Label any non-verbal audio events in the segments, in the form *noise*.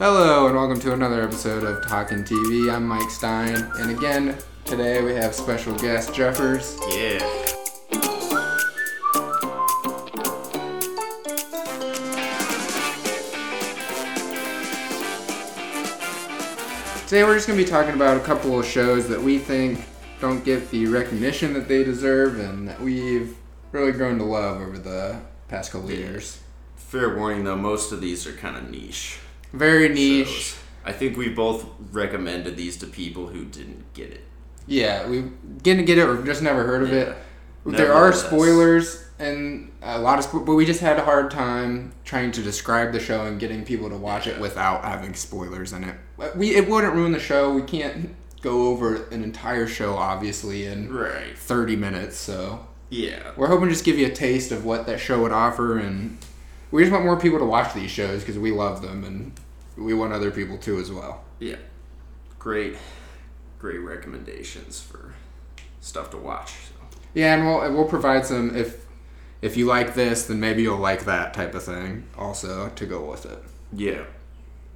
Hello, and welcome to another episode of Talkin TV. I'm Mike Stein, and again, today we have special guest Jeffers. Yeah. Today we're just going to be talking about a couple of shows that we think don't get the recognition that they deserve and that we've really grown to love over the past couple of years. Fair warning though, most of these are kind of niche. Very niche. shows. I think we both recommended these to people who didn't get it. Yeah, we didn't get it or just never heard of it. Yeah. There are spoilers and a lot of, spo- but we just had a hard time trying to describe the show and getting people to watch it without having spoilers in it. We it wouldn't ruin the show. We can't go over an entire show obviously in Right. 30 minutes. So Yeah. we're hoping to just give you a taste of what that show would offer, and we just want more people to watch these shows because we love them and we want other people to as well. Yeah. Great, great recommendations for stuff to watch. So. Yeah, and we'll we'll provide some if if you like this, then maybe you'll like that type of thing also to go with it. Yeah.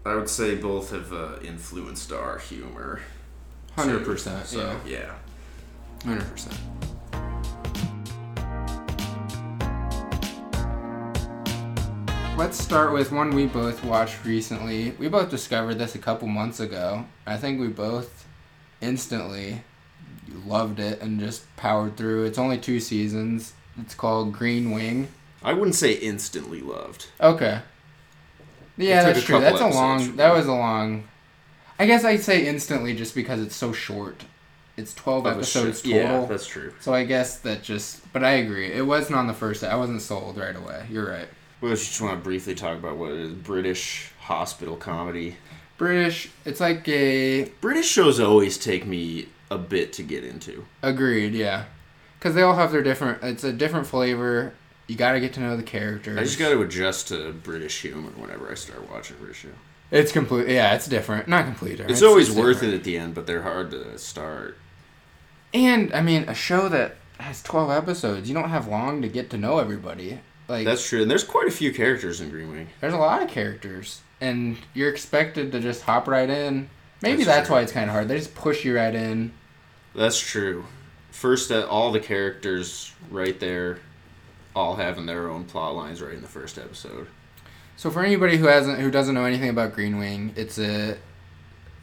I would say both have uh, influenced our humor. Hundred percent. So Yeah, yeah. hundred percent. Let's start with one we both watched recently. We both discovered this a couple months ago. I think we both instantly loved it and just powered through. It's only two seasons. It's called Green Wing. I wouldn't say instantly loved. Okay. Yeah, that's true. That's a long. That was a long. I guess I'd say instantly just because it's so short. It's twelve episodes total. Yeah, that's true. so I guess that just. But I agree. It wasn't on the first. I wasn't sold right away. You're right. Well, I just want to briefly talk about what it is British hospital comedy. British. It's like a. British shows always take me a bit to get into. Agreed. Yeah. Because they all have their different. It's a different flavor. You got to get to know the characters. I just got to adjust to British humor whenever I start watching a British show. It's complete. Yeah, it's different. Not complete. It's, always worth it at the end, but they're hard to start. And I mean, a show that has twelve episodes, you don't have long to get to know everybody. Like That's true, and there's quite a few characters in Green Wing. there's a lot of characters, and you're expected to just hop right in. Maybe That's that's, why it's kind of hard. They just push you right in. That's true. First, uh, all the characters right there, all having their own plot lines right in the first episode. So for anybody who hasn't, who doesn't know anything about Green Wing, it's a,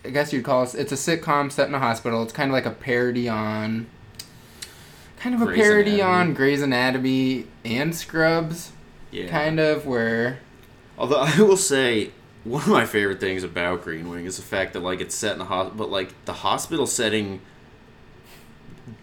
I guess you'd call it, it's a sitcom set in a hospital. It's kind of like a parody on, kind of a parody Anatomy. on Grey's Anatomy and Scrubs, Yeah. kind of where. Although *laughs* I will say, one of my favorite things about Green Wing is the fact that like it's set in the hospital, but like the hospital setting,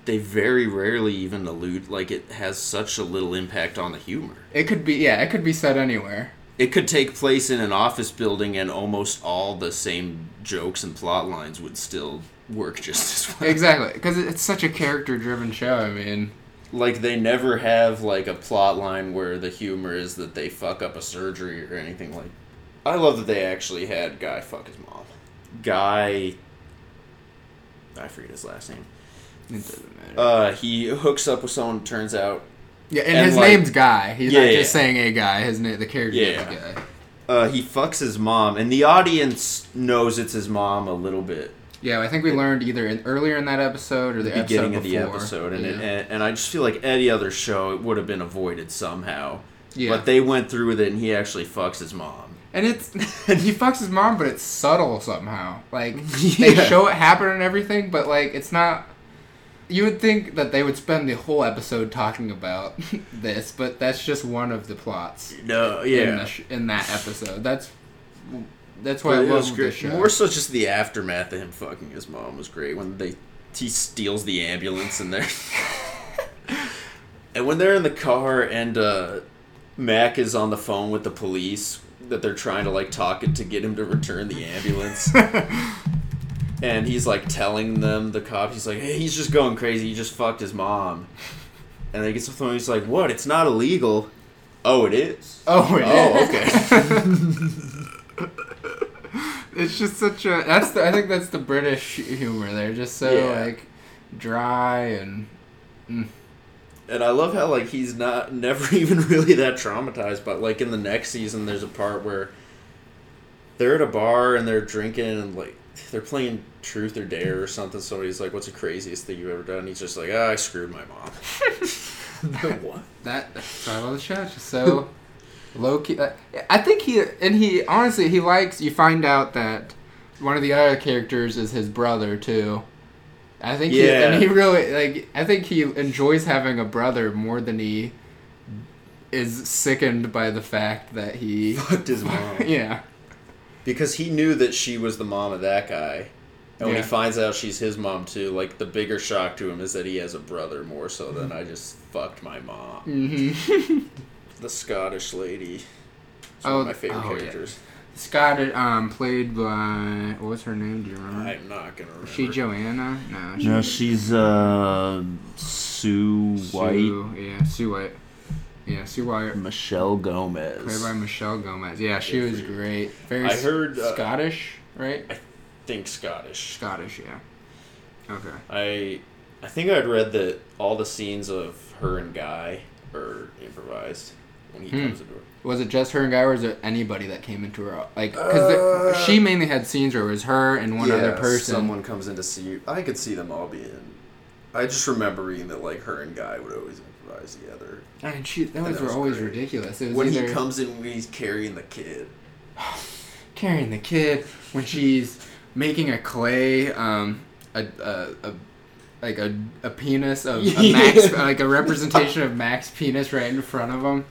they very rarely even allude. Like it has such a little impact on the humor. It could be, yeah, it could be set anywhere. It could take place in an office building, and almost all the same jokes and plot lines would still work just as well. Exactly, because it's such a character-driven show. I mean, Like they never have like a plot line where the humor is that they fuck up a surgery or anything like. I love that they actually had Guy fuck his mom. Guy. I forget his last name. it doesn't matter. Uh, he hooks up with someone. Turns out, yeah, and, and, his like- name's Guy. He's Yeah, not yeah. just saying a guy. His name, the character Yeah. is Guy. uh, he fucks his mom, and the audience knows it's his mom a little bit. Yeah, I think we learned either in, earlier in that episode or the, the beginning episode of the episode, and, it, and and I just feel like any other show it would have been avoided somehow. Yeah. But they went through with it, and he actually fucks his mom. And it's and *laughs* he fucks his mom, but it's subtle somehow. Like *laughs* they show it happen and everything, but like it's not. You would think that they would spend the whole episode talking about *laughs* this, but that's just one of the plots No, in, the in that episode. That's that's why But I love this show. More so, just the aftermath of him fucking his mom was great when they he steals the ambulance and they're *laughs* and when they're in the car and uh, Mac is on the phone with the police that they're trying to like talk it to get him to return the ambulance. *laughs* And he's like telling them the cop, he's like, "Hey, he's just going crazy. He just fucked his mom." And they gets the phone. He's like, "What? It's not illegal." Oh, it is. oh, it Oh, is. okay. *laughs* it's just such a. That's the. I think that's the British humor. They're just so Yeah. like dry and. And I love how like he's not never *laughs* even really that traumatized, but like in the next season there's a part where they're at a bar and they're drinking and like they're playing truth or dare or something. Somebody's like, "What's the craziest thing you've ever done?" And he's just like, "Ah, I screwed my mom." *laughs* *laughs* what? That that's why I love the show. It's just so low key. uh, I think he and he honestly he likes. You find out that one of the other characters is his brother too. I think he, Yeah. and he really like. I think he enjoys having a brother more than he is sickened by the fact that he. *laughs* Fucked his mom. *laughs* yeah. Because he knew that she was the mom of that guy. And when Yeah. he finds out she's his mom too, like the bigger shock to him is that he has a brother more so than I just fucked my mom. hmm *laughs* The Scottish lady. It's Oh, one of my favorite oh, yeah. characters. Scott, um, played by what was her name? Do you remember? I'm not gonna remember. Was she Joanna? No. She No, she's uh Sue White, Sue, yeah, Sue White. Yeah, Sue White. Michelle Gomez. Played by Michelle Gomez. Yeah, she Good was great. Very I s- heard, uh, Scottish, right? I think Scottish. Scottish, yeah. Okay. I I think I'd read that all the scenes of her and Guy are improvised when he Hmm. comes into it. Was it just her and Guy, or was it anybody that came into her? Like, because Uh, she mainly had scenes where it was her and one other person. Someone comes in to see you. I could see them all being. I just remember reading that like her and Guy would always improvise together. And she, those that were was always great. ridiculous. It was When either he comes in, when he's carrying the kid. *sighs* carrying the kid, when she's making a clay, um, a, a, a like a, a penis of a *laughs* Max, Yeah. like a representation of Mac's penis right in front of him.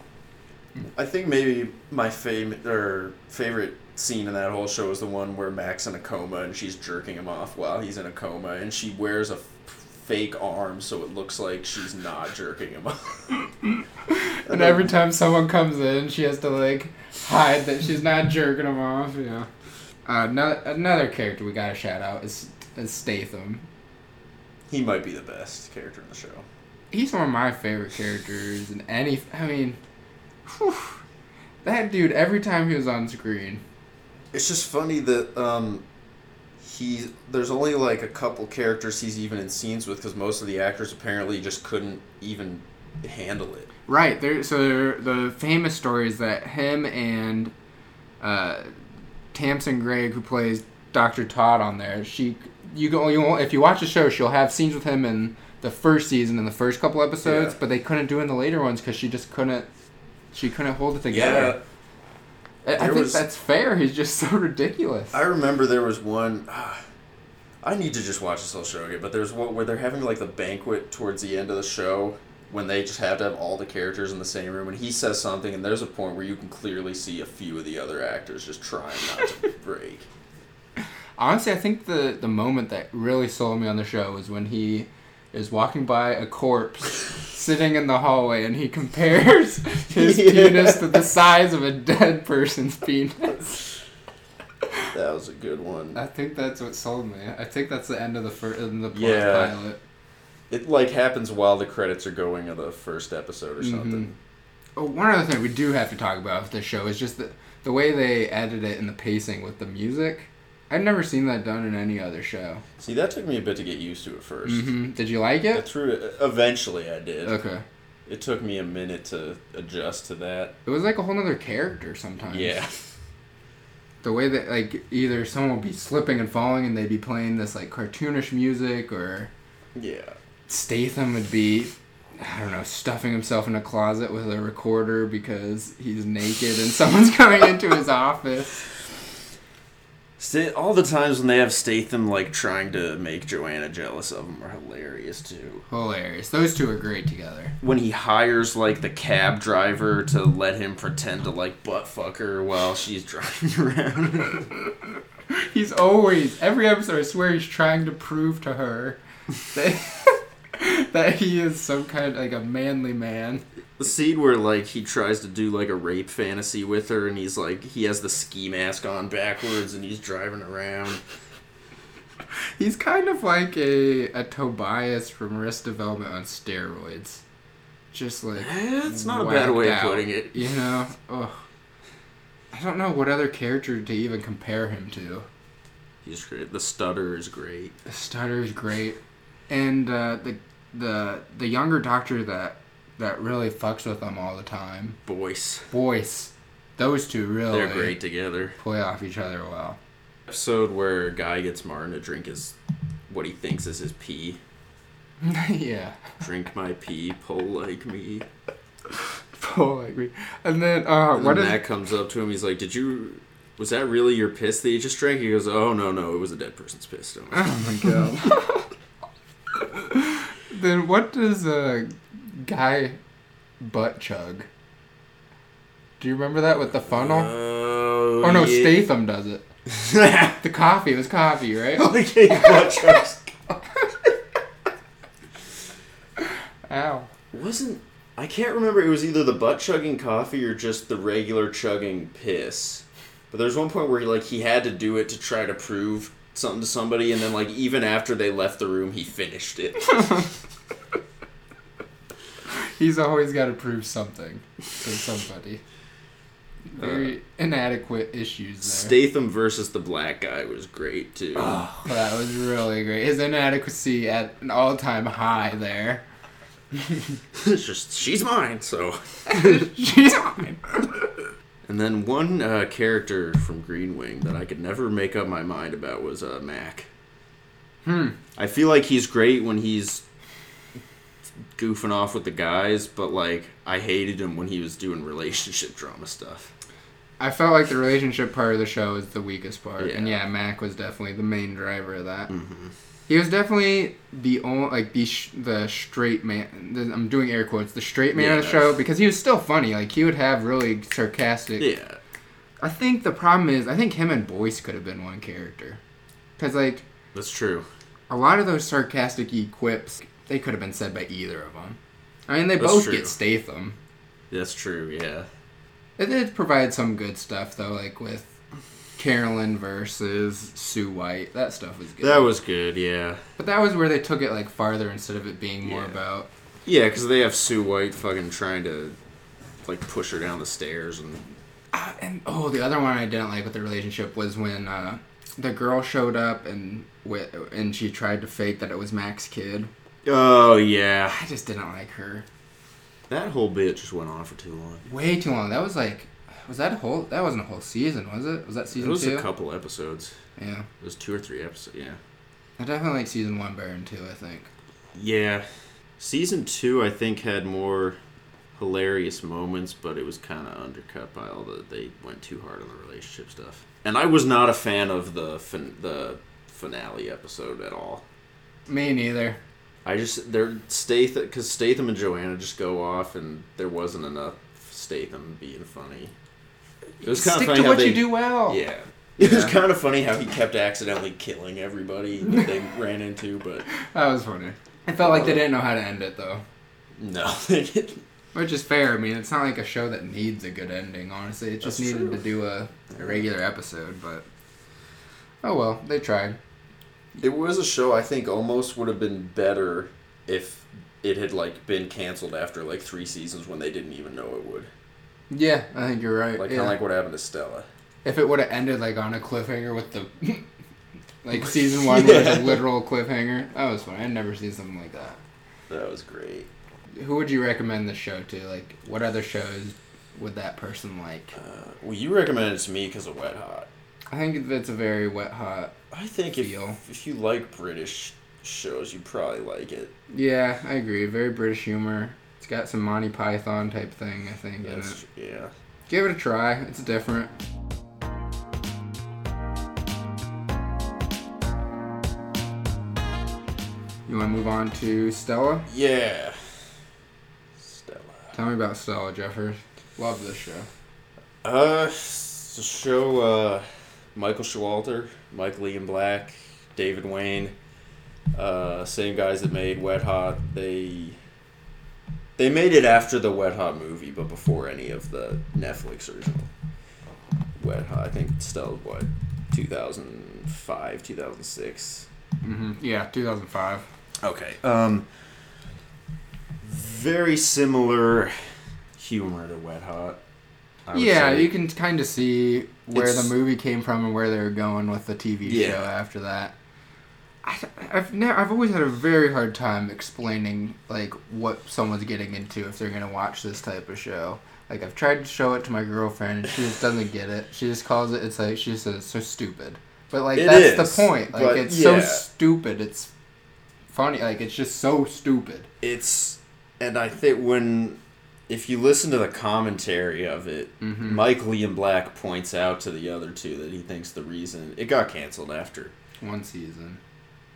I think maybe my favorite or favorite scene in that whole show is the one where Mac's in a coma and she's jerking him off while he's in a coma, and she wears a f- fake arm so it looks like she's not jerking him off. *laughs* And every time someone comes in, she has to like hide that she's not jerking him off. Yeah. Uh, no, another character we gotta shout out is, is Statham. he might be the best character in the show. He's one of my favorite characters in any. I mean, whew, that dude. Every time he was on screen, It's just funny that um, he there's only like a couple characters he's even in scenes with because most of the actors apparently just couldn't even handle it. right there. So there, the famous story is that him and uh, Tamsin Greig, who plays Doctor Todd on there, she you go you if you watch the show, she'll have scenes with him in the first season in the first couple episodes, Yeah. but they couldn't do in the later ones because she just couldn't. She couldn't hold it together. I, I think was- that's fair. He's just so ridiculous. I remember there was one. Ah, I need to just watch this whole show again, but there's one where they're having like the banquet towards the end of the show when they just have to have all the characters in the same room, and he says something, and there's a point where you can clearly see a few of the other actors just trying not to *laughs* break. Honestly, I think the the moment that really sold me on the show was when he is walking by a corpse sitting in the hallway and he compares his *laughs* Yeah. penis to the size of a dead person's penis. That was a good one. I think that's what sold me. I think that's the end of the first in the Yeah. pilot. It like happens while the credits are going of the first episode or Mhm. something. Oh, one other thing we do have to talk about with this show is just the the way they edited it and the pacing with the music. I've never seen that done in any other show. See, that took me a bit to get used to at 1st hmm Did you like it? it. Eventually, I did. Okay. It took me a minute to adjust to that. It was like a whole other character sometimes. Yeah. *laughs* the way that like either someone would be slipping and falling and they'd be playing this like cartoonish music or Yeah. Statham would be I don't know stuffing himself in a closet with a recorder because he's naked and someone's *laughs* coming into his office. All the times when they have Statham like trying to make Joanna jealous of him are hilarious too. Hilarious. Those two are great together. When he hires like the cab driver to let him pretend to like butt fuck her while she's *laughs* driving around. *laughs* He's always every episode I swear he's trying to prove to her *laughs* that that he is some kind of like a manly man. The scene where like he tries to do like a rape fantasy with her and he's like he has the ski mask on backwards and he's driving around. He's kind of like a, a Tobias from Arrested Development on steroids. Just like That's not a bad way of putting it. You know? Ugh. I don't know what other character to even compare him to. He's great. The stutter is great. The stutter is great. And uh, the the the younger doctor that that really fucks with them all the time. Voice. Boyce. Those two really They're great together. play off each other well. Episode where a guy gets Martin to drink his what he thinks is his pee. *laughs* yeah. Drink my pee, pull like me. Oh, I agree. And then uh, And what then is Matt comes up to him. He's like, "Did you? Was that really your piss that you just drank?" He goes, "Oh no, no, it was a dead person's piss." *laughs* Oh my god. *laughs* then what does a guy butt chug? Do you remember that with the funnel? Oh, oh no, yeah. Statham does it. *laughs* The coffee it was coffee, right? *laughs* Okay, butt chugs. *laughs* Ow. Wasn't I can't remember. It was either the butt chugging coffee or just the regular chugging piss. But there's one point where he, like he had to do it to try to prove something to somebody, and then like even after they left the room, he finished it. He's always got to prove something to somebody. Very inadequate issues there. Statham versus the black guy was great too. Oh, that was really great. His inadequacy at an all-time high there. *laughs* it's just she's mine. So, *laughs* She's mine. and then one uh, character from Green Wing that I could never make up my mind about was uh, Mac. Hmm. I feel like he's great when he's goofing off with the guys, but like I hated him when he was doing relationship drama stuff. I felt like the relationship part of the show is the weakest part, and Yeah. yeah, Mac was definitely the main driver of that. Mm-hmm. He was definitely the only like the sh- the straight man. The, I'm doing air quotes. The straight man of the show because he was still funny. Like he would have really sarcastic. Yeah, I think the problem is I think him and Boyce could have been one character, because like that's true. a lot of those sarcastic quips they could have been said by either of them. I mean they That's both true. get Statham. That's true. Yeah. It did provide some good stuff though, like with Carolyn versus Sue White. That stuff was good. That was good. Yeah. but that was where they took it like farther instead of it being more Yeah. about. Yeah, because they have Sue White fucking trying to like push her down the stairs and Uh, and oh, the other one I didn't like with the relationship was when uh, the girl showed up and and she tried to fake that it was Mac's kid. Oh yeah, I just didn't like her. that whole bit just went on for too long. Way too long. That was like, was that a whole? That wasn't a whole season, was it? Was that season? It was two? a couple episodes. Yeah, It was two or three episodes. Yeah. I definitely like season one better than two. I think. Yeah. Season two, I think, had more hilarious moments, but it was kind of undercut by all the they went too hard on the relationship stuff. And I was not a fan of the fin- the finale episode at all. Me neither. I just they're Statham because Statham and Joanna just go off, and there wasn't enough Statham being funny. It was kind Stick of funny to how what they you do well. yeah. It was kind of funny how he kept accidentally killing everybody that they *laughs* ran into, but That was funny. I felt like they didn't know how to end it though. no, *laughs* they didn't. Which is fair. I mean, it's not like a show that needs a good ending, honestly. It just That's needed true. to do a, a regular episode, but. Oh well, they tried. It was a show I think almost would have been better if it had like been canceled after like three seasons when they didn't even know it would. Yeah, I think you're right. Like yeah. kind of like what happened to Stella. if it would have ended like on a cliffhanger with the. *laughs* like *laughs* season one was a literal cliffhanger. That was fun. I'd never seen something like that. That was great. Who would you recommend the show to? Like, what other shows would that person like? Uh, well, you recommended it to me because of Wet Hot. I think it's a very wet hot. I think if Feel. if you like British shows, you'd probably like it. Yeah, I agree. Very British humor. It's got some Monty Python type thing, I think, in it. That's, yeah. Give it a try. It's different. You want to move on to Stella? Yeah. Stella. Tell me about Stella, Jeffers. Love this show. Uh, it's a show. Uh, Michael Showalter, Michael Ian Black, David Wain, uh, same guys that made Wet Hot. They they made it after the Wet Hot movie, but before any of the Netflix original Wet Hot. I think still what, two thousand five, two thousand six. hmm Yeah, 2005. Okay. Um. Very similar humor to Wet Hot. Yeah, say. you can kind of see where It's- the movie came from and where they were going with the TV Yeah. show after that. I, I've never, I've always had a very hard time explaining like what someone's getting into if they're gonna watch this type of show. Like I've tried to show it to my girlfriend, and she just doesn't get it. She just calls it. It's like she just says it's so stupid. But like It that's is, the point. Like it's so stupid. It's funny. Like it's just so stupid. It's and I think when if you listen to the commentary of it, Mhm. Michael Ian Black points out to the other two that he thinks the reason it got canceled after. One season.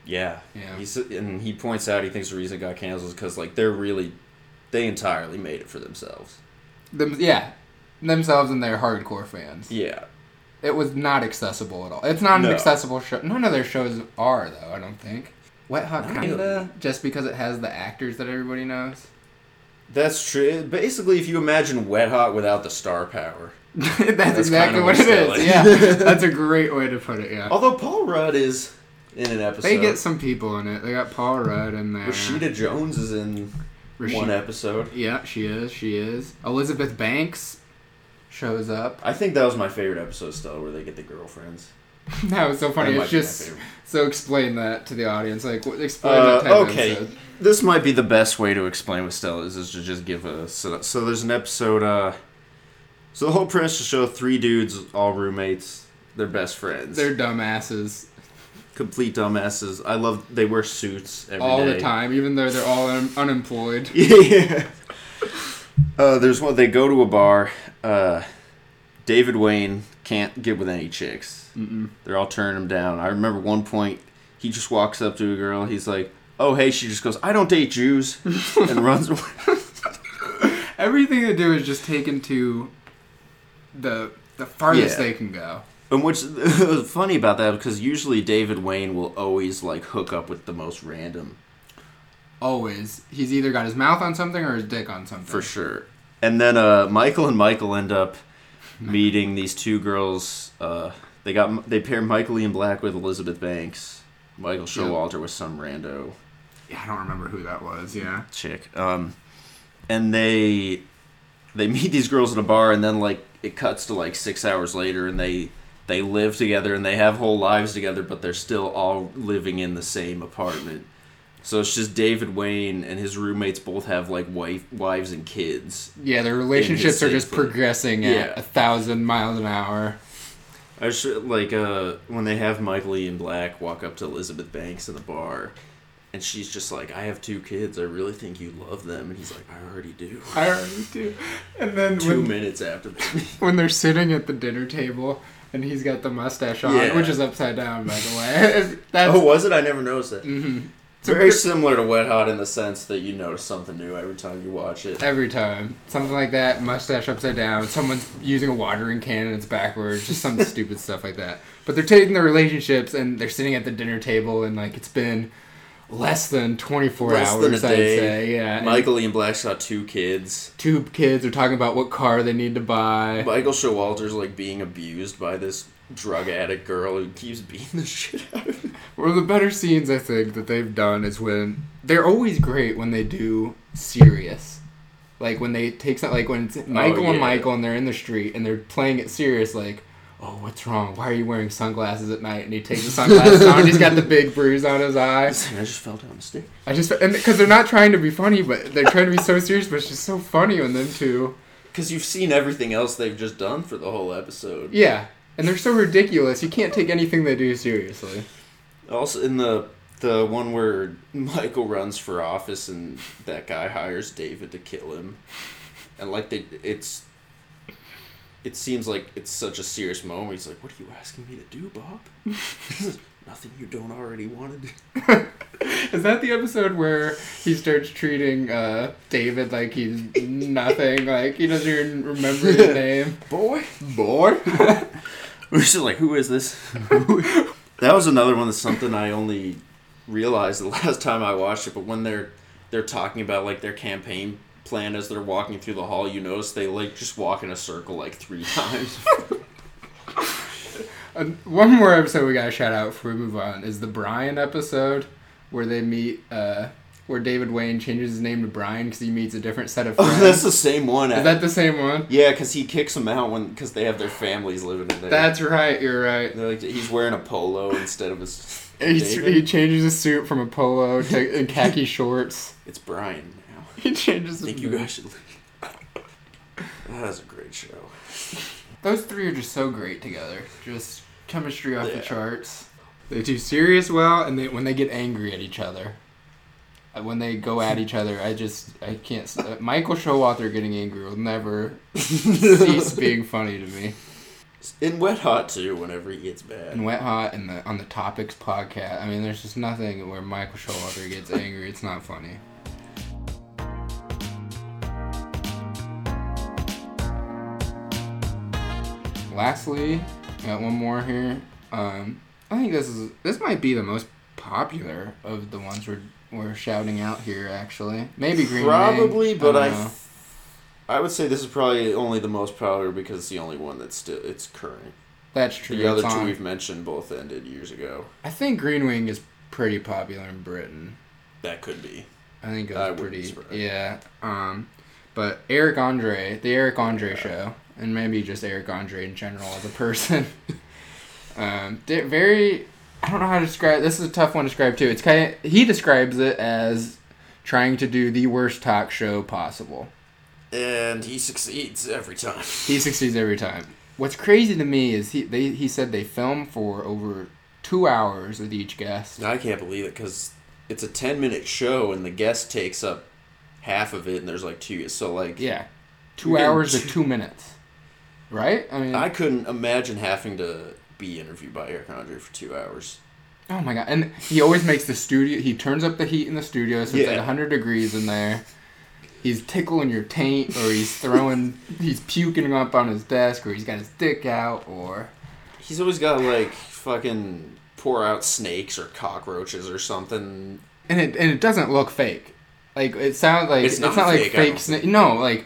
Yeah, Yeah. He's and he points out he thinks the reason it got canceled is because like they're really they entirely made it for themselves. Them, yeah, themselves and their hardcore fans. Yeah, It was not accessible at all. It's not No. an accessible show. None of their shows are though. I don't think. Wet Hot Kinda, just because it has the actors that everybody knows. That's true. Basically, if you imagine Wet Hot without the star power. *laughs* that's, That's exactly what what it's. Yeah, *laughs* that's a great way to put it. Yeah, Although Paul Rudd is in an episode. they get some people in it. They got Paul Rudd in there. Rashida Jones is in one episode. Yeah, she is. She is. Elizabeth Banks shows up. I think that was my favorite episode still, where they get the girlfriends. *laughs* that was so funny. That It's might be my just so explain that to the audience. Like, explain Uh, that okay. episode. This might be the best way to explain what Stella is, is to just give a. So, so there's an episode. Uh, so the whole premise to show three dudes, all roommates, they're best friends. They're dumbasses complete dumbasses. I love. They wear suits every all the time, even though they're all un- unemployed. *laughs* Yeah. Uh, there's one. They go to a bar. Uh, David Wain can't get with any chicks. Mm-mm. They're all turning him down. I remember one point he just walks up to a girl. He's like, "Oh hey," she just goes, "I don't date Jews," and *laughs* runs away. Everything they do is just taken to the the farthest Yeah. they can go. And what's *laughs* funny about that because usually David Wain will always like hook up with the most random Always, he's either got his mouth on something or his dick on something. for sure. And then uh, Michael and Michael end up meeting these two girls. Uh, they got they pair Michael Ian Black with Elizabeth Banks. Michael Showalter with some rando Yeah, I don't remember who that was. Yeah. chick. Um, and they they *laughs* meet these girls in a bar, and then like it cuts to like six hours later, and they they live together and they have whole lives together, but they're still all living in the same apartment. So it's just David Wain and his roommates both have like wife, wives and kids. Yeah, their relationships are just progressing at Yeah. a thousand miles an hour. I just like uh when they have Michael Ian Black walk up to Elizabeth Banks in the bar, and she's just like, "I have two kids. I really think you love them," and he's like, "I already do." I already do. And then Two when, minutes after that. *laughs* when they're sitting at the dinner table and he's got the mustache on, Yeah. which is upside down, by the way. *laughs* That's oh, was it? I never noticed that. mhm. It's very similar to Wet Hot in the sense that you notice something new every time you watch it. Every time. Something like that, mustache upside down, someone's using a watering can and it's backwards, just some *laughs* stupid stuff like that. But they're taking their relationships and they're sitting at the dinner table and like it's been less than 24 Less hours, than a I'd day. say. Yeah. and Michael Ian Black saw two kids. two kids are talking about what car they need to buy. Michael Showalter's like being abused by this drug addict girl who keeps beating the *laughs* shit out of him. One of the better scenes I think that they've done is when they're always great when they do serious. Like when they take some, like when it's oh, Michael and yeah. Michael and they're in the street and they're playing it serious, like, oh, what's wrong? Why are you wearing sunglasses at night? And he takes the sunglasses on. And he's got the big bruise on his eye. *laughs* I just fell down the stairs. I just and because they're not trying to be funny, but they're trying to be so serious. But it's just so funny when them too. *laughs* Because you've seen everything else they've just done for the whole episode. yeah, and they're so ridiculous. You can't take anything they do seriously. Also, in the the one where Michael runs for office and that guy hires David to kill him, and like they, it's, it seems like it's such a serious moment. He's like, "What are you asking me to do, Bob? Nothing you don't already want to do." *laughs* Is that the episode where he starts treating uh, David like he's nothing? Like he doesn't even remember his *laughs* name. Boy, Boy. *laughs* *laughs* we're just like, "Who is this?" *laughs* that was another one. That's something I only realized the *laughs* last time I watched it. But when they're they're talking about like their campaign plan as they're walking through the hall, you notice they like just walk in a circle like three times. One more episode we gotta shout out before we move on is the Brian episode where they meet. Uh, where David Wain changes his name to Brian because he meets a different set of friends. *laughs* Oh, that's the same one. Is eh? that the same one? yeah, because he kicks them out when because they have their families living in there. That's right. You're right. They're like he's wearing a polo instead of his. *laughs* He changes his suit from a polo to *laughs* and khaki shorts. It's Brian now. He changes. I think you guys should leave. That's a great show. Those three are just so great together. Just chemistry off the charts. They do serious well, and they when they get angry at each other. When they go at each other, I just I can't. uh, Michael Showalter getting angry will never cease being funny to me. In Wet Hot too, whenever he gets mad. In Wet Hot and the on the Topics podcast. I mean, there's just nothing where Michael Showalter gets angry. It's not funny. Lastly, got one more here. Um, I think this is this might be the most popular of the ones we're we're shouting out here. Actually, maybe Green Wing. Probably, but I, know. I would say this is probably only the most popular because it's the only one that's still it's current. that's true. The other It's two on- we've mentioned both ended years ago. I think Green Wing is pretty popular in Britain. That could be. I think it I was wouldn't be pretty. Yeah. Um, but Eric Andre, the Eric Andre show, and maybe just Eric Andre in general as a person. *laughs* um, very. I don't know how to describe. This is a tough one to describe too. It's kind. Of, he describes it as trying to do the worst talk show possible. And he succeeds every time. He succeeds every time. What's crazy to me is he they he said they film for over two hours with each guest. I can't believe it because it's a 10 minute show and the guest takes up half of it and there's like two. So, like, Yeah, 2 hours *laughs* two- two minutes. Right? I mean, I couldn't imagine having to be interviewed by Eric Andre for two hours. Oh my god! And he always makes the studio. He turns up the heat in the studio, so it's Yeah. like hundred degrees in there. He's tickling your taint, or he's throwing, *laughs* he's puking up on his desk, or he's got his dick out, or He's always got like, fucking pour out snakes or cockroaches or something. and it and it doesn't look fake. Like it sounds like It's it's, not not, like fake, fake. Snake. No, like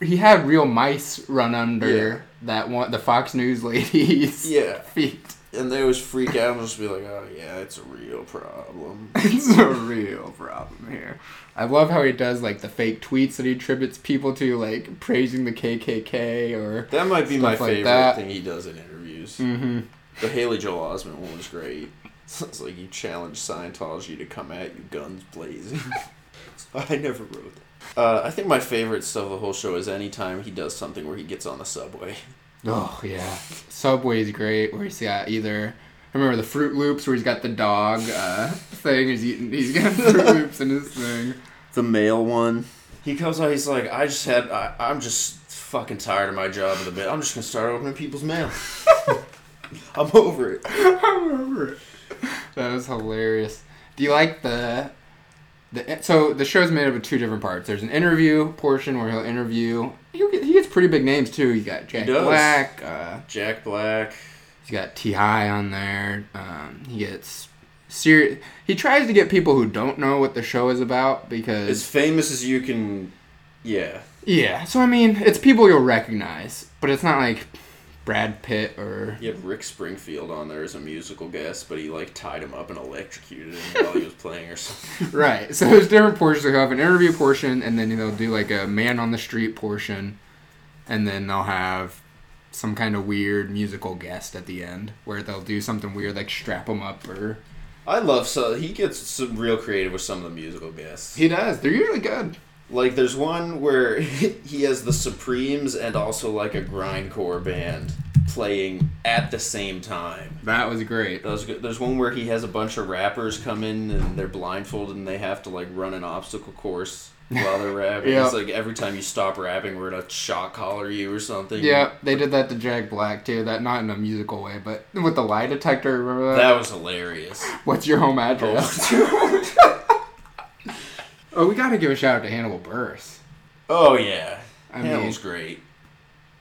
he had real mice run under Yeah. that one, the Fox News lady's *laughs* Yeah. feet. And they always freak out and just be like, oh, yeah, it's a real problem. *laughs* It's a real problem here. I love how he does like the fake tweets that he attributes people to, like praising the KKK or. That might be my like favorite that. thing he does in interviews. Mm-hmm. The Haley Joel Osment one was great. *laughs* It's like you challenge Scientology to come at you, guns blazing. I never wrote that. Uh, I think my favorite stuff of the whole show is anytime he does something where he gets on the subway. Oh yeah, Subway's great. Where he's got either. I remember the Froot Loops where he's got the dog uh, thing. He's eating. He's got Froot *laughs* Loops in his thing. The male one. He comes out, he's like, I just had, I, I'm just fucking tired of my job in the bit. I'm just gonna start opening people's mail. *laughs* I'm over it. *laughs* I remember it. That was hilarious. Do you like the the so the show's made up of two different parts. There's an interview portion where he'll interview. He gets, he gets pretty big names too. He's got Jack. Black. Uh, Jack Black. he's got T.I. on there. Um, he gets serious. He tries to get people who don't know what the show is about because As famous as you can, yeah. yeah. So I mean, it's people you'll recognize, but it's not like Brad Pitt or He had Rick Springfield on there as a musical guest, but he like tied him up and electrocuted him while he was *laughs* playing or something. Right. So there's different portions. They'll have an interview portion, and then they'll do like a man on the street portion, and then they'll have some kind of weird musical guest at the end where they'll do something weird like strap him up or. I love so he gets some real creative with some of the musical guests. He does. They're usually good. Like there's one where *laughs* he has the Supremes and also like a grindcore band playing at the same time. That was great. That was good. There's one where he has a bunch of rappers come in and they're blindfolded and they have to like run an obstacle course while they're rapping. *laughs* Yeah. It's like every time you stop rapping, we're gonna shock collar you or something. Yeah, they did that to Jack Black too. That not in a musical way, but with the lie detector. Remember that? That was hilarious. What's your home address? Oh, *laughs* oh, we got to give a shout out to Hannibal Buress. oh yeah. I Hannibal's mean, great.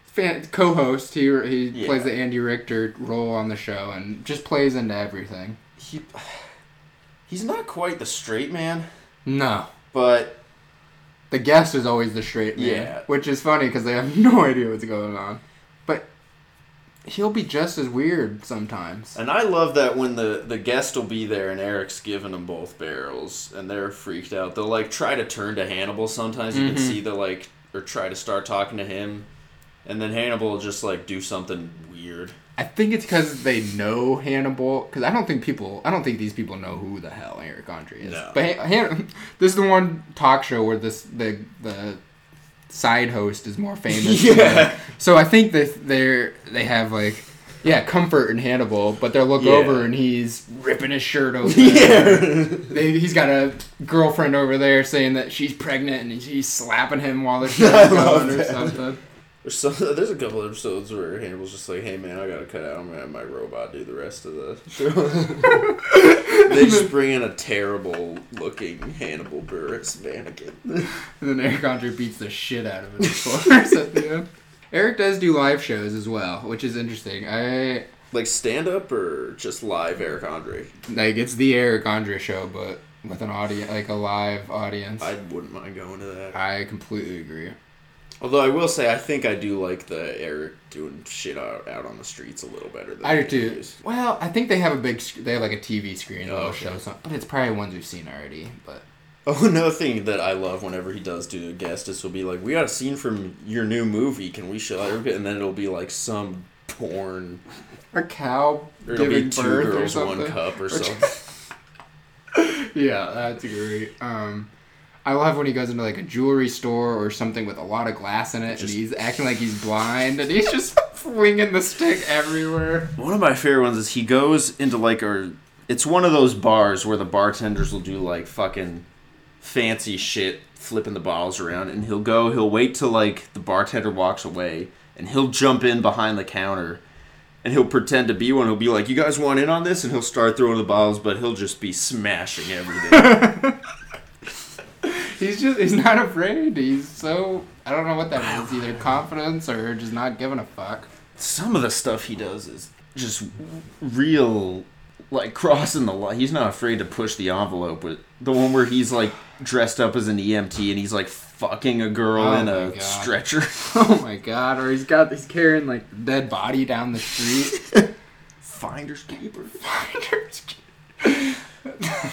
fan, co-host. He he Yeah. plays the Andy Richter role on the show and just plays into everything. He he's not quite the straight man, No, but the guest is always the straight man, Yeah. which is funny because they have *laughs* no idea what's going on. He'll be just as weird sometimes. and I love that when the the guest will be there and Eric's giving them both barrels and they're freaked out. They'll like try to turn to Hannibal. Sometimes you can Mhm. see the like or try to start talking to him, and then Hannibal will just like do something weird. I think it's because they know Hannibal. Because I don't think people, I don't think these people know who the hell Eric Andre is. No. But Han- Han- this is the one talk show where this the the side host is more famous. *laughs* Yeah. So I think that they're they have like yeah comfort in Hannibal, but they'll look Yeah. over and he's ripping his shirt open. *laughs* Yeah. They, he's got a girlfriend over there saying that she's pregnant and he's slapping him while *laughs* showing love going or something. There's, some, *laughs* there's a couple episodes where Hannibal's just like, "Hey man, I gotta cut out. I'm gonna have my robot do the rest of the show." *laughs* they just bring in a terrible looking Hannibal Buress mannequin. *laughs* And then Eric Andre beats the shit out of it, of course, at the end. Eric does do live shows as well, which is interesting. I like stand up or just live Eric Andre? like it's the Eric Andre show, but with an audience, like a live audience. I wouldn't mind going to that. I completely agree. Although I will say, I think I do like the Eric doing shit out, out on the streets a little better than I do too. Well, I think they have a big. sc- They have like a TV screen. Oh, that'll okay. show some, but it's probably ones we've seen already. But *laughs* Oh, another thing that I love whenever he does do a guest is he'll be like, "We got a scene from your new movie. Can we show it?" And then it'll be like some porn, a cow or it'll be two girls, something. one cup, or Or- something. *laughs* Yeah, that's great. Um, I love when he goes into like a jewelry store or something with a lot of glass in it, Just- and he's acting like he's *laughs* blind, and he's just *laughs* flinging the stick everywhere. One of my favorite ones is he goes into like a. It's one of those bars where the bartenders will do like fucking fancy shit, flipping the bottles around, and he'll go. He'll wait till like the bartender walks away, and he'll jump in behind the counter, and he'll pretend to be one. He'll be like, "You guys want in on this?" And he'll start throwing the bottles, but he'll just be smashing everything. *laughs* He's just he's not afraid. He's so I don't know what that is. Either confidence or just not giving a fuck. Some of the stuff he does is just real, like crossing the line. He's not afraid to push the envelope. But the one where he's like dressed up as an EMT and he's like fucking a girl Oh in a God. stretcher. *laughs* Oh my god! Or he's got he's carrying like dead body down the street. *laughs* Finders keeper. Finders keeper. *laughs*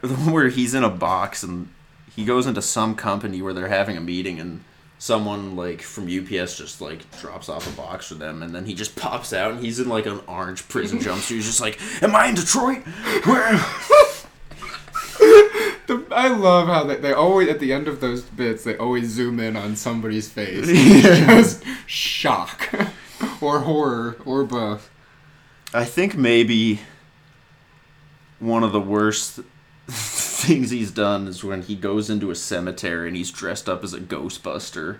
The one where he's in a box and he goes into some company where they're having a meeting and someone like from UPS just like drops off a box for them and then he just *laughs* pops out and he's in like an orange prison *laughs* jumpsuit. He's just like, "Am I in Detroit? Where?" *laughs* The, I love how they, they always at the end of those bits they always zoom in on somebody's face. Just shock or horror or both. I think maybe one of the worst things he's done is when he goes into a cemetery and he's dressed up as a Ghostbuster.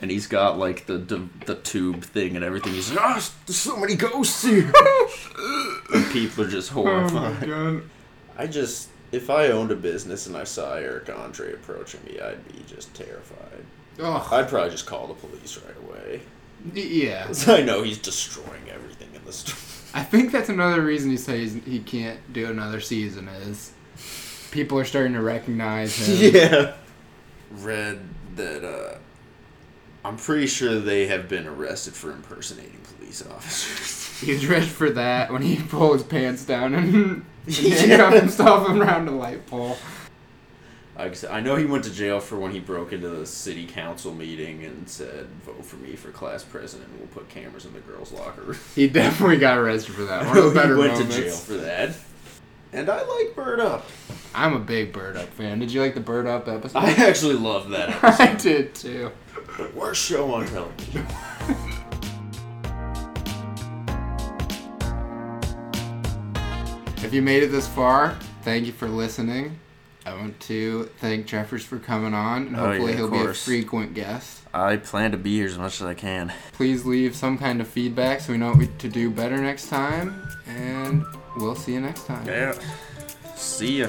And he's got like the, the the tube thing and everything. He's like, "Oh, there's so many ghosts here." *laughs* and people are just Oh my horrified. god! I just, if I owned a business and I saw Eric Andre approaching me, I'd be just terrified. Oh I'd probably just call the police right away. yeah. *laughs* 'Cause I know he's destroying everything in the store. I think that's another reason he says he can't do another season is people are starting to recognize *laughs* him. yeah. Read that, uh, I'm pretty sure they have been arrested for impersonating police officers. *laughs* He was arrested for that when he pulled his pants down and, *laughs* and Yeah. handcuffed himself around a light pole. Like I said, I know he went to jail for when he broke into the city council meeting and said, "Vote for me for class president. and We'll put cameras in the girls' locker room." He definitely got arrested for that. One of the better he went moments. to jail for that. And I like Bird Up. I'm a big Bird Up fan. Did you like the Bird Up episode? I actually love that *laughs* I did too. Worst show on television. *laughs* If you made it this far, thank you for listening. I want to thank Jeffers for coming on, and Oh, hopefully yeah, he'll of be a frequent guest. I plan to be here as much as I can. Please leave some kind of feedback so we know what we, to do better next time, and we'll see you next time. Yeah. See ya.